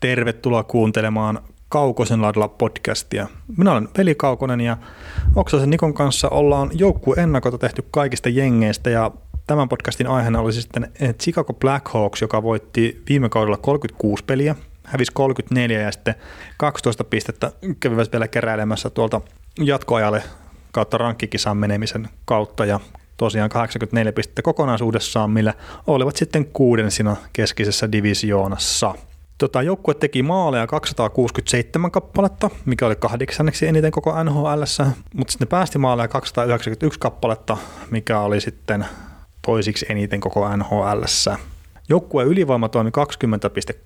tervetuloa kuuntelemaan Kaukosen laidalla podcastia. Minä olen Veli Kaukonen ja Oksasen Nikon kanssa ollaan joukkueennakoita tehty kaikista jengeistä ja tämän podcastin aiheena oli sitten Chicago Blackhawks, joka voitti viime kaudella 36 peliä, hävisi 34 ja sitten 12 pistettä kävivät vielä keräilemässä tuolta jatkoajalle kautta rankkikisaan menemisen kautta ja tosiaan 84 pistettä kokonaisuudessaan, millä olivat sitten kuudensina keskisessä divisioonassa. Tota, joukkue teki maaleja 267 kappaletta, mikä oli kahdeksanneksi eniten koko NHL, mutta sitten päästi maaleja 291 kappaletta, mikä oli sitten toisiksi eniten koko NHL. Joukkueen ylivoima toimi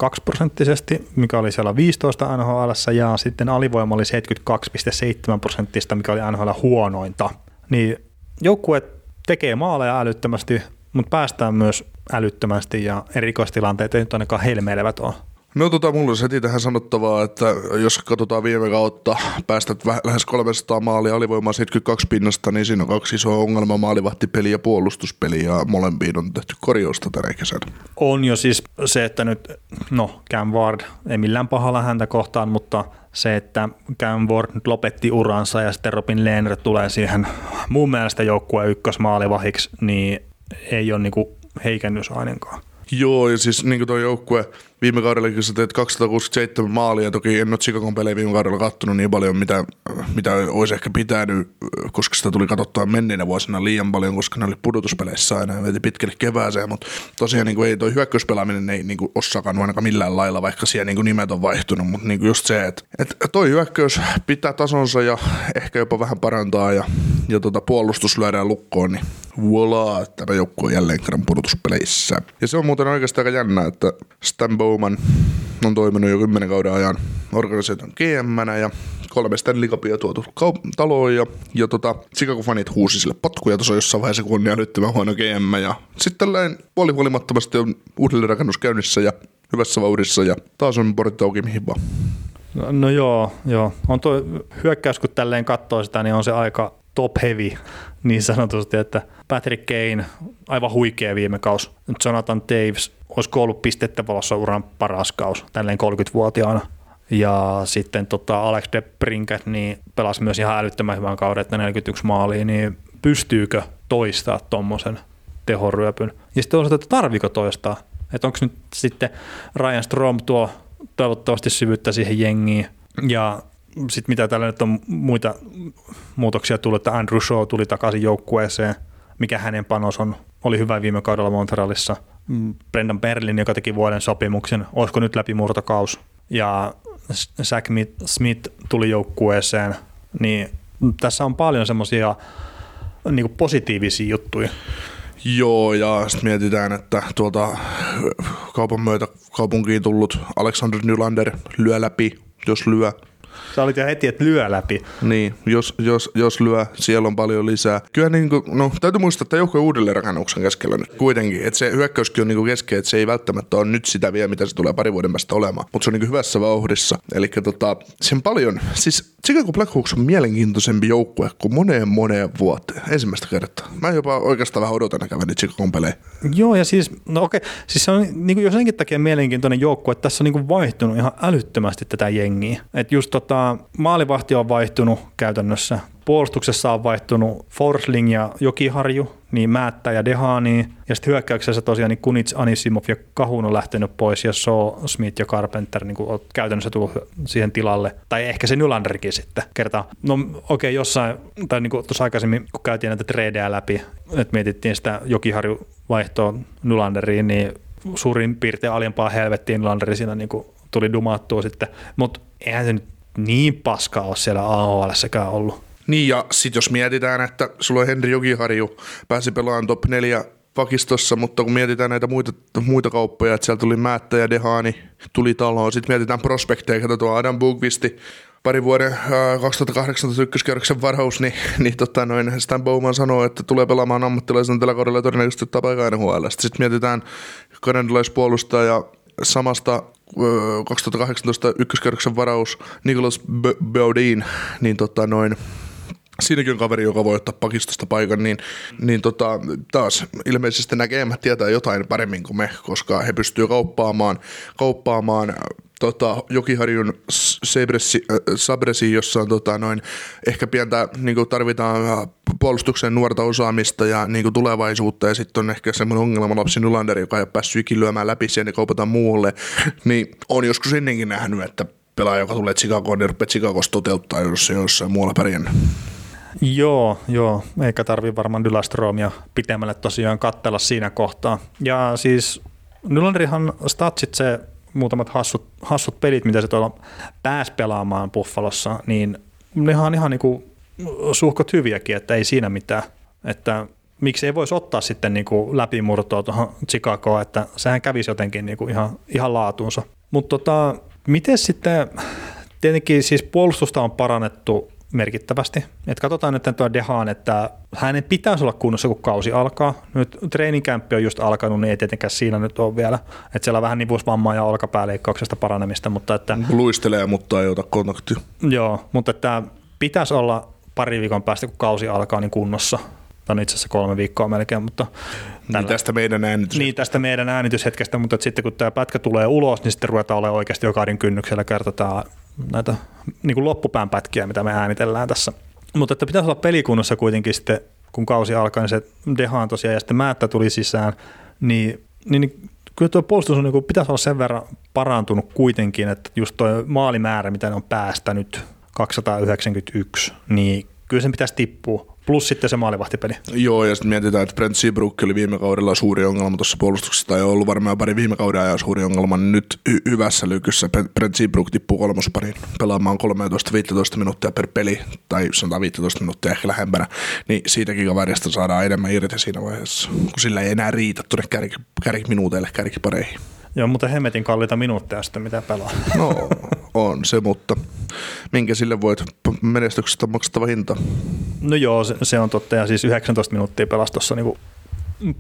20,2 prosenttisesti, mikä oli siellä 15 NHL, ja sitten alivoima oli 72,7 prosenttista, mikä oli NHL huonointa. Niin joukkue tekee maaleja älyttömästi, mutta päästään myös älyttömästi, ja erikoistilanteet ei nyt ainakaan helmeilevät ole. No tota, mulla olisi heti tähän sanottavaa, että jos katsotaan viime kautta, päästät lähes 300 maalia alivoimaa 72 pinnasta, niin siinä on kaksi isoa ongelmaa, maalivahtipeli ja puolustuspeli, ja molempiin on tehty korjausta tänä kesänä. On jo siis se, että nyt, no Cam Ward ei millään pahalla häntä kohtaan, mutta se, että Cam Ward nyt lopetti uransa ja sitten Robin Lehner tulee siihen mun mielestä joukkueen ykkösmaalivahiksi, niin ei ole niinku heikennys ainakaan. Joo, ja siis niin kuin tuo joukkue viime kaudella, kun sä teet 267 maalia, toki en ole Chicagon pelejä viime kaudella kattonut niin paljon, mitä, mitä olisi ehkä pitänyt, koska sitä tuli katsottua menneinä vuosina liian paljon, koska ne oli pudotuspeleissä aina ja veti pitkälle kevääseen, mutta tosiaan niin kuin ei toi hyökkäyspelaaminen ei niin osaakaan ainakaan millään lailla, vaikka siellä niin kuin nimet on vaihtunut, mutta niin kuin just se, että, että toi hyökkäys pitää tasonsa ja ehkä jopa vähän parantaa ja, ja tota puolustus lyödään lukkoon, niin voila, tämä joukko on jälleen kerran pudotuspeleissä. Ja se on muuten oikeastaan aika jännä, että Stan Bowman on toiminut jo kymmenen kauden ajan organisaation gm ja kolme Stanley Cupia tuotu kaup- taloon ja, ja tota, Chicago-fanit huusi sille potkuja tuossa jossain vaiheessa, kun on älyttömän huono GM ja sitten tällainen puolihuolimattomasti on uudelleenrakennus käynnissä ja hyvässä vauhdissa ja taas on portti auki mihin vaan. No, no joo, joo. On tuo hyökkäys, kun tälleen katsoo sitä, niin on se aika top heavy niin sanotusti, että Patrick Kane, aivan huikea viime kaus. Jonathan Davis, olisiko ollut pistettä valossa uran paras kaus, tälleen 30-vuotiaana. Ja sitten tota Alex de Brinket, niin pelasi myös ihan älyttömän hyvän kauden, että 41 maalia, niin pystyykö toistaa tuommoisen tehoryöpyn? Ja sitten on että tarviko toistaa? Että onko nyt sitten Ryan Strom tuo toivottavasti syvyyttä siihen jengiin, ja sitten mitä täällä nyt on muita muutoksia tullut, että Andrew Shaw tuli takaisin joukkueeseen, mikä hänen panos on, oli hyvä viime kaudella Montrealissa. Mm, Brendan Berlin, joka teki vuoden sopimuksen, olisiko nyt läpimurtokaus. Ja Zach Smith tuli joukkueeseen, niin tässä on paljon semmoisia niin positiivisia juttuja. Joo, ja sitten mietitään, että tuolta kaupan myötä kaupunkiin tullut Alexander Nylander lyö läpi, jos lyö. Sä olit jo heti, että lyö läpi. Niin, jos, jos, jos lyö, siellä on paljon lisää. Kyllä niin kuin, no, täytyy muistaa, että joku uudelleenrakennuksen keskellä nyt kuitenkin. Että se hyökkäyskin on niin kuin kesken, että se ei välttämättä ole nyt sitä vielä, mitä se tulee pari vuoden päästä olemaan. Mutta se on niin kuin hyvässä vauhdissa. Eli tota, sen paljon, siis Chicago Blackhawks on mielenkiintoisempi joukkue kuin moneen moneen vuoteen. Ensimmäistä kertaa. Mä jopa oikeastaan vähän odotan näkeväni Chicagon pelejä. Joo, ja siis, no okei, siis se on niin kuin jo senkin takia mielenkiintoinen joukkue, että tässä on niin kuin vaihtunut ihan älyttömästi tätä jengiä. Että just tota, maalivahti on vaihtunut käytännössä. Puolustuksessa on vaihtunut Forsling ja Jokiharju, niin Määttä ja Dehani. Ja sitten hyökkäyksessä tosiaan niin Kunits, Anisimov ja Kahun on lähtenyt pois ja So, Smith ja Carpenter niin on käytännössä tullut siihen tilalle. Tai ehkä se Nylanderkin sitten kertaa. No okei, okay, jossain, tai niin tuossa aikaisemmin, kun käytiin näitä tradeja läpi, että mietittiin sitä Jokiharju vaihtoa Nylanderiin, niin suurin piirtein aliempaa helvettiin Nylanderi siinä niin tuli dumattua sitten. Mutta eihän se nyt niin paskaa ole siellä ahl ollut. Niin ja sitten jos mietitään, että sulla on Henri Jokiharju, pääsi pelaamaan top 4 pakistossa, mutta kun mietitään näitä muita, muita kauppoja, että siellä tuli Määttä ja Dehani, tuli taloon, sitten mietitään prospekteja, katsotaan Adam Bugvisti, pari vuoden äh, 2018 ykköskierroksen varhaus, niin, niin tota noin Stan Bowman sanoo, että tulee pelaamaan ammattilaisen tällä kaudella todennäköisesti paikan NHL. Sitten mietitään kanadalaispuolustaja samasta 2018 ykköskerroksen varaus Nicholas Baudin, niin tota noin, siinäkin on kaveri, joka voi ottaa pakistosta paikan, niin, niin tota, taas ilmeisesti näkemät tietää jotain paremmin kuin me, koska he pystyvät kauppaamaan, kauppaamaan tota, Jokiharjun Sabressi, äh, Sabresi, jossa on tota, noin, ehkä pientä niin kuin tarvitaan puolustuksen nuorta osaamista ja niin kuin tulevaisuutta ja sitten on ehkä semmoinen ongelma lapsi Nylander, joka ei ole päässyt ikin lyömään läpi sen ja kaupataan muualle, niin on joskus ennenkin nähnyt, että pelaaja, joka tulee Chicagoon, niin rupeaa Chicagossa toteuttaa, jos se jossain muualla pärjännyt. Joo, joo, eikä tarvi varmaan Dylastromia pitemmälle tosiaan kattella siinä kohtaa. Ja siis Nylanderihan statsit se muutamat hassut, hassut pelit, mitä se tuolla pääsi pelaamaan Buffalossa, niin nehän on ihan niinku suhkot hyviäkin, että ei siinä mitään. Että miksi ei voisi ottaa sitten niinku läpimurtoa tuohon Chicagoon, että sehän kävisi jotenkin niinku ihan, ihan laatuunsa. Mutta tota, miten sitten, tietenkin siis puolustusta on parannettu merkittävästi. Et katsotaan nyt tuo Dehaan, että hänen pitäisi olla kunnossa, kun kausi alkaa. Nyt treeninkämppi on just alkanut, niin ei tietenkään siinä nyt ole vielä. Että siellä on vähän nivusvammaa ja olkapääleikkauksesta paranemista. Mutta että, Luistelee, mutta ei ota kontaktia. Joo, mutta että pitäisi olla pari viikon päästä, kun kausi alkaa, niin kunnossa. Tämä on itse asiassa kolme viikkoa melkein, mutta... Tällä, niin tästä meidän äänitys. Niin tästä meidän äänityshetkestä, mutta sitten kun tämä pätkä tulee ulos, niin sitten ruvetaan olemaan oikeasti jokainen kynnyksellä kertotaan näitä niin kuin loppupään pätkiä, mitä me äänitellään tässä. Mutta että pitäisi olla pelikunnassa kuitenkin sitten, kun kausi alkaa, niin se Dehaan tosiaan ja sitten Määttä tuli sisään, niin, niin, niin kyllä tuo puolustus on, niin kuin, pitäisi olla sen verran parantunut kuitenkin, että just tuo maalimäärä, mitä ne on päästänyt, 291, niin kyllä sen pitäisi tippua plus sitten se maalivahtipeli. Joo, ja sitten mietitään, että Brent Seabrook oli viime kaudella suuri ongelma tuossa puolustuksessa, tai on ollut varmaan pari viime kauden ajan suuri ongelma, niin nyt hy- hyvässä lykyssä Brent Seabrook tippuu kolmospariin pelaamaan 13-15 minuuttia per peli, tai sanotaan 15 minuuttia ehkä lähempänä, niin siitäkin kaverista saadaan enemmän irti siinä vaiheessa, kun sillä ei enää riitä tuonne kärki, kärkiminuuteille, kärkipareihin. Joo, mutta hemmetin kalliita minuutteja sitten mitä pelaa. No, on se, mutta minkä sille voit menestyksestä maksettava hinta? No joo, se, se on totta, ja siis 19 minuuttia pelastossa niin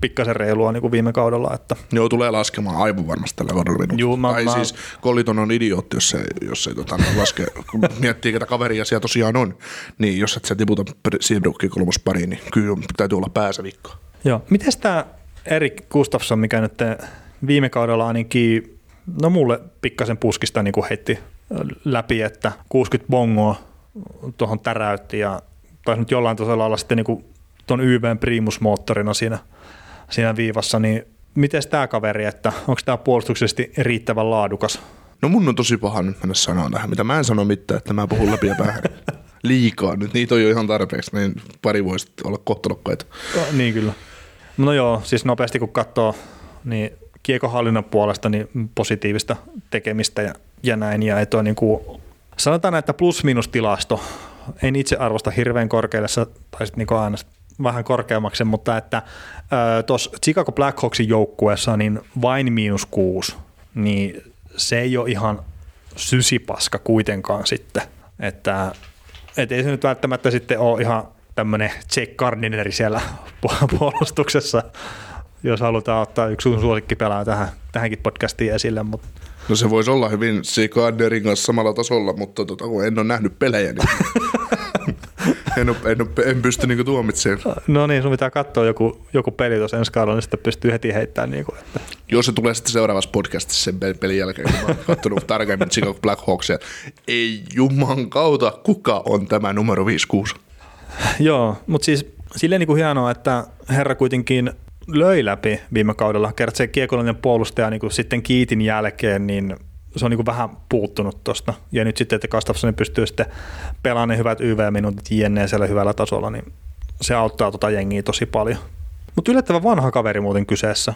pikkasen reilua niin kuin viime kaudella. Että. Joo, tulee laskemaan aivan varmasti tällä kaudella Juu, mä, tai mä... siis Kolliton on idiootti, jos ei, jos ei tota, laske, kun miettii, ketä kaveria siellä tosiaan on, niin jos et sä tiputa Seabrookia kolmospariin, niin kyllä täytyy olla pääsä vikka. Joo, miten tämä Erik Gustafsson, mikä nyt viime kaudella ainakin, no mulle pikkasen puskista niin kuin heitti läpi, että 60 bongoa tuohon täräytti ja taisi nyt jollain tasolla olla sitten niin tuon YVn primusmoottorina siinä, siinä viivassa, niin miten tämä kaveri, että onko tämä puolustuksellisesti riittävän laadukas? No mun on tosi paha nyt mennä sanoa tähän, mitä mä en sano mitään, että mä puhun läpi ja päähän. Liikaa nyt, niitä on jo ihan tarpeeksi, niin pari voisi olla kohtalokkaita. No, niin kyllä. No joo, siis nopeasti kun katsoo, niin kiekohallinnan puolesta niin positiivista tekemistä ja, ja näin. Ja että on niin kuin, sanotaan, että plus-minus-tilasto, en itse arvosta hirveän korkealle, tai sitten niin aina vähän korkeammaksi, mutta että tuossa Chicago Blackhawksin joukkueessa niin vain miinus kuusi, niin se ei ole ihan sysipaska kuitenkaan sitten, että et ei se nyt välttämättä sitten ole ihan tämmöinen Jake Gardineri siellä puolustuksessa, jos halutaan ottaa yksi sun suosikkipelaaja tähän, tähänkin podcastiin esille. Mutta. No se voisi olla hyvin Seagarderin kanssa samalla tasolla, mutta tota, kun en ole nähnyt pelejä, niin en, ole, en, ole, en pysty niinku tuomitsemaan. No niin, sun pitää katsoa joku, joku peli tuossa ensi kaudella, niin sitten pystyy heti heittämään. Niinku, että. Jos se tulee sitten seuraavassa podcastissa sen pelin jälkeen, kun mä oon katsonut tarkemmin Chicago Blackhawksia, ei juman kautta, kuka on tämä numero 5-6? Joo, mutta siis silleen niin kuin hienoa, että herra kuitenkin löi läpi viime kaudella. Kerran se kiekollinen puolustaja niin kuin sitten Kiitin jälkeen, niin se on niin kuin vähän puuttunut tuosta. Ja nyt sitten, että Gustafsson pystyy sitten pelaamaan ne hyvät YV-minuutit jne. siellä hyvällä tasolla, niin se auttaa tota jengiä tosi paljon. Mutta yllättävän vanha kaveri muuten kyseessä.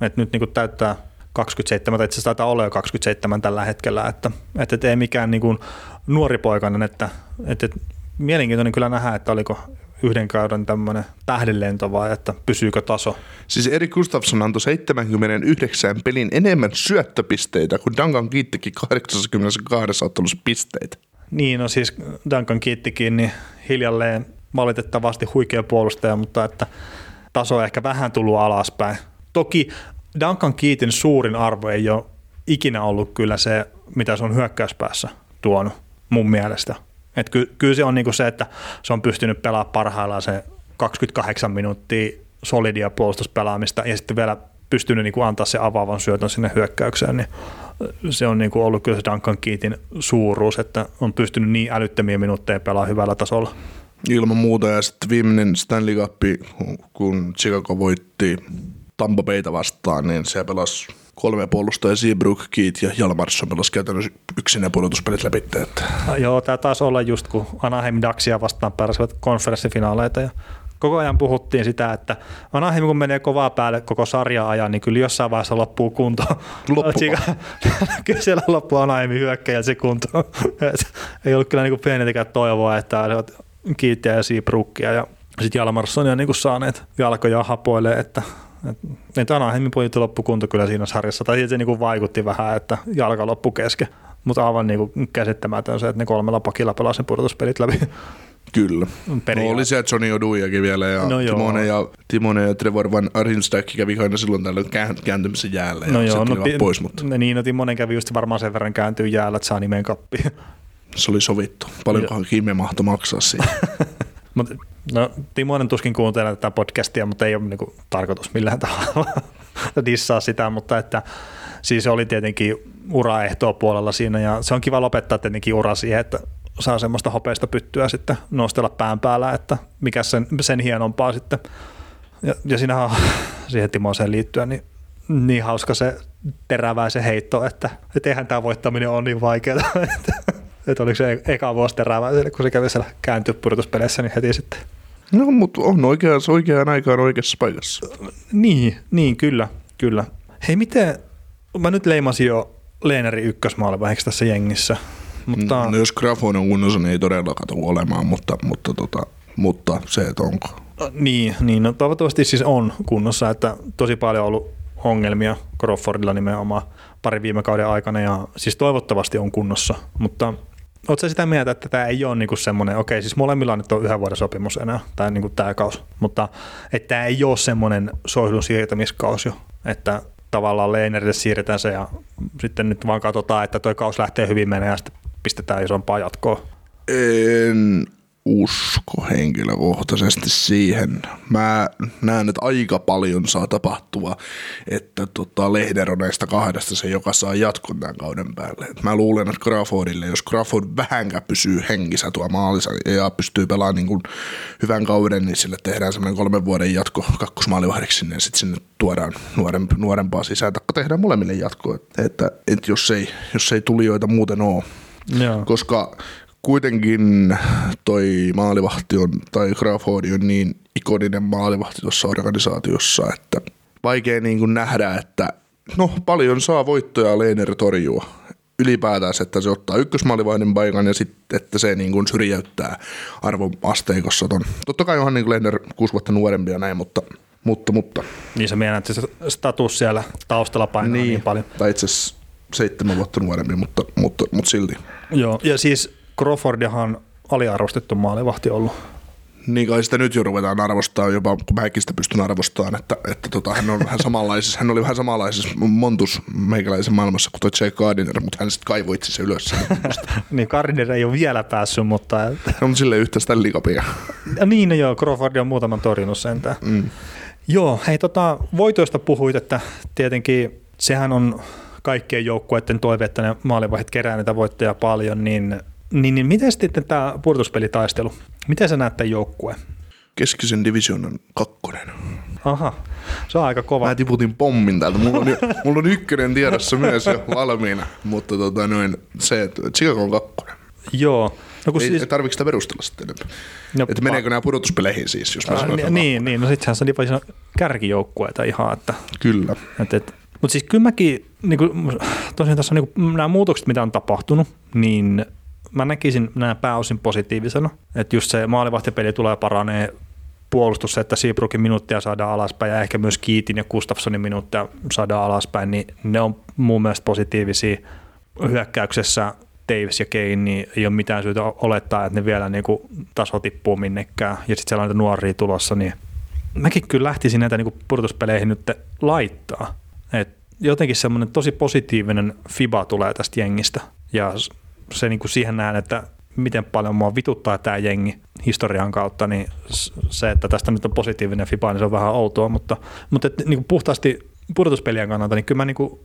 että nyt niin kuin täyttää 27, tai itse asiassa taitaa olla jo 27 tällä hetkellä, että, että ei mikään niin kuin nuori poikainen, että, että mielenkiintoinen kyllä nähdä, että oliko yhden kauden tämmöinen tähdenlento vai että pysyykö taso? Siis Erik Gustafsson antoi 79 pelin enemmän syöttöpisteitä kuin Duncan Kiittikin 82 ottelussa pisteitä. Niin, no siis Duncan Kiittikin niin hiljalleen valitettavasti huikea puolustaja, mutta että taso on ehkä vähän tullut alaspäin. Toki Duncan Kiitin suurin arvo ei ole ikinä ollut kyllä se, mitä se on hyökkäyspäässä tuonut mun mielestä – et ky, kyllä se on niinku se, että se on pystynyt pelaamaan parhaillaan se 28 minuuttia solidia puolustuspelaamista ja sitten vielä pystynyt niin kuin antaa se avaavan syötön sinne hyökkäykseen, niin se on niin kuin ollut kyllä se Duncan Keatin suuruus, että on pystynyt niin älyttömiä minuutteja pelaa hyvällä tasolla. Ilman muuta ja sitten viimeinen Stanley Cup, kun Chicago voitti Tampa Bayta vastaan, niin se pelasi kolme puolustajaa, Seabrook, Keat ja Jalmarsson pelasi käytännössä yksin ja pudotuspelit läpi. Että. Joo, tämä taisi olla just kun Anaheim Daxia vastaan pääsivät konferenssifinaaleita ja koko ajan puhuttiin sitä, että Anaheim kun menee kovaa päälle koko sarja ajan, niin kyllä jossain vaiheessa loppuu kunto. Loppu. kyllä siellä loppuu Anaheimin hyökkäjä se kunto. ei ollut kyllä niin pienetikään toivoa, että kiittiä ja Seabrookia ja sitten Jalmarssonia niin saaneet jalkoja hapoille, että että Anaheimin pojat loppukunto kyllä siinä sarjassa, tai se niin vaikutti vähän, että jalka loppu kesken, mutta aivan niin kuin käsittämätön se, että ne kolmella pakilla pelasivat sen pudotuspelit läpi. Kyllä. No oli se Johnny Oduiakin vielä ja, no Timone ja, Timone ja Trevor Van Arinstack kävi aina silloin tällöin kääntymisen jäällä ja no joo, no, ti- pois. Mutta. Niin, no Timonen kävi just varmaan sen verran kääntyä jäällä, että saa nimen kappiin. Se oli sovittu. Paljonkohan Kimme mahtoi maksaa siitä. Mut, no, Timonen tuskin kuuntelee tätä podcastia, mutta ei ole niinku tarkoitus millään tavalla dissaa sitä, mutta että siis oli tietenkin uraehtoa puolella siinä ja se on kiva lopettaa tietenkin ura siihen, että saa semmoista hopeista pyttyä sitten nostella pään päällä, että mikä sen, sen hienompaa sitten. Ja, ja siinähän siihen Timoseen liittyen niin, niin hauska se terävää se heitto, että, että eihän tämä voittaminen ole niin vaikeaa. Että, oliko se eka vuosi terävää kun se kävi siellä kääntyä pudotuspeleissä, niin heti sitten. No, mutta on oikeaan, oikeaan aikaan oikeassa paikassa. Niin, niin kyllä, kyllä. Hei, miten, mä nyt leimasin jo Leeneri ykkösmaalivaiheeksi tässä jengissä, mutta... No, jos Grafon on kunnossa, niin ei todellakaan tule olemaan, mutta, mutta, tota, mutta se, että onko. Niin, niin no, toivottavasti siis on kunnossa, että tosi paljon on ollut ongelmia Crawfordilla nimenomaan pari viime kauden aikana ja siis toivottavasti on kunnossa, mutta Oletko sitä mieltä, että tämä ei ole niinku semmoinen, okei siis molemmilla nyt on yhden vuoden sopimus enää, tai niinku tämä kausi, mutta että tämä ei ole semmoinen soihdun siirtämiskausi jo, että tavallaan Leinerille siirretään se ja sitten nyt vaan katsotaan, että tuo kausi lähtee hyvin menemään ja sitten pistetään isompaa jatkoa? En usko henkilökohtaisesti siihen. Mä näen, että aika paljon saa tapahtua, että tota, Lehder on näistä kahdesta se, joka saa jatkon tämän kauden päälle. Et mä luulen, että Crawfordille, jos Crawford vähänkään pysyy hengissä tuo maalissa ja pystyy pelaamaan niin kuin hyvän kauden, niin sille tehdään semmoinen kolmen vuoden jatko kakkosmaalivahdiksi sinne ja sitten sinne tuodaan nuorempaa sisään, tai tehdään molemmille jatkoa. Että, että, että jos, ei, jos ei tulijoita muuten ole, Joo. koska kuitenkin toi maalivahti on, tai Crawford on niin ikoninen maalivahti tuossa organisaatiossa, että vaikea niin kuin nähdä, että no paljon saa voittoja Leener torjua. Ylipäätään, että se ottaa ykkösmaalivahdin paikan ja sitten, että se niin kuin syrjäyttää arvoasteikossa ton. Totta kai onhan niin kuin Leener kuusi vuotta nuorempi ja näin, mutta, mutta, mutta. Niin se meidän, että se status siellä taustalla painaa niin, niin paljon. Tai itse asiassa seitsemän vuotta nuorempi, mutta, mutta, mutta silti. Joo, ja siis Crawfordihan aliarvostettu maalivahti ollut. Niin kai sitä nyt jo ruvetaan arvostaa, jopa kun mäkin sitä pystyn arvostamaan, että, että tota, hän, on vähän samanlaisessa, hän oli vähän samanlaisessa montus meikäläisen maailmassa kuin Jake Gardiner, mutta hän sitten kaivoi itse se ylös. niin, Gardiner ei ole vielä päässyt, mutta... no, mutta sille yhtä sitä liikapia. niin, no joo, Crawford on muutaman torjunut sentään. Mm. Joo, hei tota, voitoista puhuit, että tietenkin sehän on kaikkien joukkueiden toive, että ne maalivahdit kerää niitä voittoja paljon, niin niin, niin miten sitten tämä pudotuspelitaistelu? Miten sä näet tämän joukkueen? Keskisen divisionan kakkonen. Aha, se on aika kova. Mä tiputin pommin täältä. Mulla on, mulla on ykkönen tiedossa myös jo valmiina, mutta tota, noin, se, että Chicago on kakkonen. Joo. No kun ei, siis... Tarvitse sitä perustella sitten No, että meneekö nämä pudotuspeleihin siis, jos mä sanon niin, niin, niin, no sittenhän se oli kärkijoukkueita ihan. Että, Kyllä. Että, että, mutta siis kyllä mäkin, niin kuin, tosiaan tässä on niin nämä muutokset, mitä on tapahtunut, niin mä näkisin nämä pääosin positiivisena, että just se maalivahtipeli tulee paranee puolustus, että Seabrookin minuuttia saadaan alaspäin ja ehkä myös Kiitin ja Gustafssonin minuuttia saadaan alaspäin, niin ne on mun mielestä positiivisia. Hyökkäyksessä Davis ja Kane, niin ei ole mitään syytä olettaa, että ne vielä niin kuin taso tippuu minnekään. Ja sitten siellä on nuoria tulossa, niin mäkin kyllä lähtisin näitä niin pudotuspeleihin nyt laittaa. Et jotenkin semmoinen tosi positiivinen FIBA tulee tästä jengistä. Ja se niin kuin siihen näen, että miten paljon mua vituttaa tämä jengi historian kautta, niin se, että tästä nyt on positiivinen FIBA, niin se on vähän outoa, mutta, mutta et, niin kuin puhtaasti pudotuspelien kannalta, niin kyllä mä niin kuin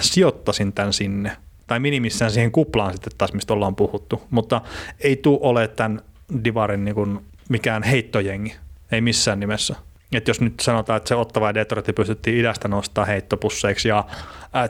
sijoittasin tämän sinne. Tai minimissään siihen kuplaan sitten taas, mistä ollaan puhuttu. Mutta ei tule ole tämän Divarin niin kuin mikään heittojengi. Ei missään nimessä. Et jos nyt sanotaan, että se Ottava ja Detroit pystyttiin idästä nostaa heittopusseiksi ja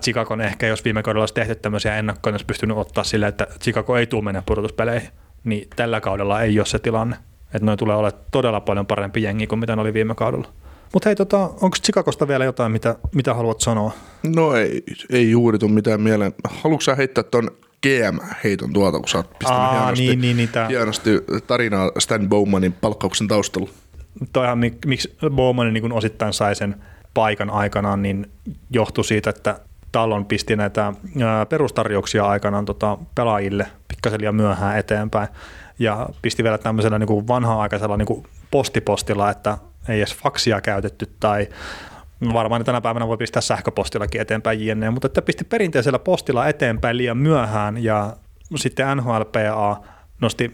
Chicagon ehkä, jos viime kaudella olisi tehty tämmöisiä ennakkoja, olisi pystynyt ottaa sille, että Chicago ei tule mennä pudotuspeleihin, niin tällä kaudella ei ole se tilanne. Että noin tulee olemaan todella paljon parempi jengi kuin mitä ne oli viime kaudella. Mutta hei, tota, onko Chicagosta vielä jotain, mitä, mitä haluat sanoa? No ei, ei juuri tule mitään mieleen. Haluatko sä heittää tuon GM-heiton tuolta, kun sä oot pistänyt Aa, hienosti, niin, niin, niin, tää- hienosti tarinaa Stan Bowmanin palkkauksen taustalla? Toihan mik- miksi Bowman niin osittain sai sen paikan aikanaan, niin johtui siitä, että Talon pisti näitä perustarjouksia aikanaan tota, pelaajille pikkasen liian myöhään eteenpäin. Ja pisti vielä tämmöisellä niin kuin vanha-aikaisella niin kuin postipostilla, että ei edes faksia käytetty tai varmaan tänä päivänä voi pistää sähköpostillakin eteenpäin jne, mutta että pisti perinteisellä postilla eteenpäin liian myöhään ja sitten NHLPA nosti,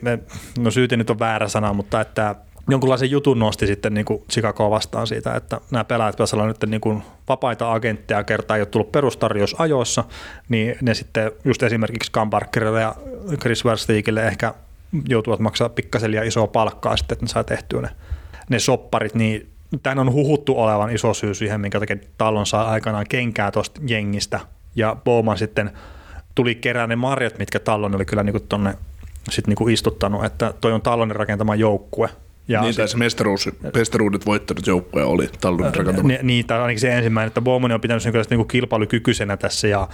no syyte nyt on väärä sana, mutta että jonkunlaisen jutun nosti sitten niin kuin Chicago vastaan siitä, että nämä pelaajat pitäisi olla nyt niin kuin vapaita agentteja kertaa ei ole tullut perustarjous ajoissa, niin ne sitten just esimerkiksi Cambarkerille ja Chris Versteegille ehkä joutuvat maksaa pikkasen liian isoa palkkaa sitten, että ne saa tehtyä ne, ne sopparit, niin tämän on huhuttu olevan iso syy siihen, minkä takia Talon saa aikanaan kenkää tuosta jengistä, ja Bowman sitten tuli kerään ne marjat, mitkä Tallon oli kyllä niinku tonne sit niinku istuttanut, että toi on Tallonin rakentama joukkue. Ja niin, sit- tai se mestaruus, mestaruudet voittanut joukkue oli Tallon rakentama. Ni- Niin, tai ainakin se ensimmäinen, että Bowman on pitänyt sen kyllä niin kuin kilpailukykyisenä tässä ja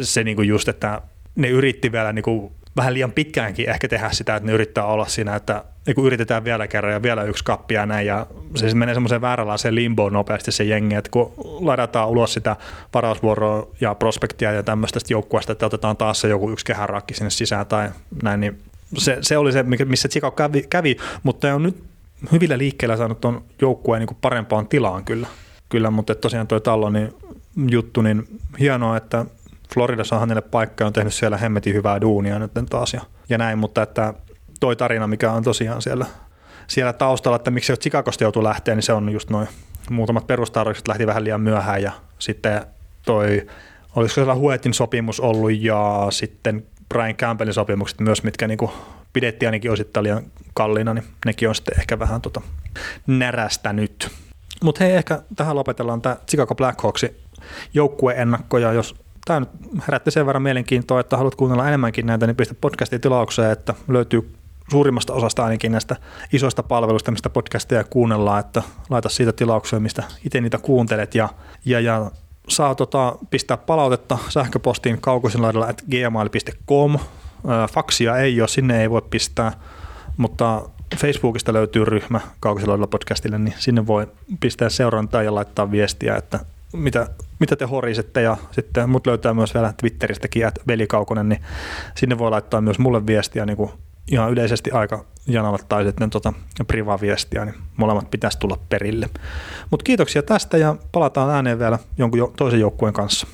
se niin kuin just, että ne yritti vielä niin kuin vähän liian pitkäänkin ehkä tehdä sitä, että ne yrittää olla siinä, että niin kuin yritetään vielä kerran ja vielä yksi kappi ja näin, ja se siis menee semmoiseen vääränlaiseen limboon nopeasti se jengi, että kun ladataan ulos sitä varausvuoroa ja prospektia ja tämmöistä joukkueesta, että otetaan taas se joku yksi kehärakki sinne sisään tai näin, niin se, se oli se, mikä- missä Chicago kävi, kävi mutta on nyt hyvillä liikkeellä saanut tuon joukkueen niin parempaan tilaan kyllä, kyllä mutta tosiaan tuo Tallo niin juttu, niin hienoa, että Florida saa hänelle paikka ja on tehnyt siellä hemmetin hyvää duunia nyt taas ja, ja näin, mutta että toi tarina, mikä on tosiaan siellä, siellä taustalla, että miksi se Chicagosta joutui lähteä, niin se on just noin muutamat perustarjoukset lähti vähän liian myöhään ja sitten toi, olisiko siellä Huetin sopimus ollut ja sitten Brian Campbellin sopimukset myös, mitkä niinku pidettiin ainakin osittain liian kalliina, niin nekin on sitten ehkä vähän tota närästänyt. Mutta hei, ehkä tähän lopetellaan tämä Chicago Blackhawksin joukkueennakkoja, jos tämä nyt herätti sen verran mielenkiintoa, että haluat kuunnella enemmänkin näitä, niin pistä podcastin tilaukseen, että löytyy suurimmasta osasta ainakin näistä isoista palveluista, mistä podcasteja kuunnellaan, että laita siitä tilaukseen, mistä itse niitä kuuntelet ja, ja, ja saa tota, pistää palautetta sähköpostiin kaukosinlaidalla at gmail.com. Faksia ei ole, sinne ei voi pistää, mutta Facebookista löytyy ryhmä Kaukosilaidalla podcastille, niin sinne voi pistää seurantaa ja laittaa viestiä, että mitä, mitä te horisette ja sitten mut löytää myös vielä Twitteristäkin, että velikaukonen, niin sinne voi laittaa myös mulle viestiä niin kuin ihan yleisesti aika janalle tai sitten tota priva-viestiä, niin molemmat pitäisi tulla perille. Mutta kiitoksia tästä ja palataan ääneen vielä jonkun jo, toisen joukkueen kanssa.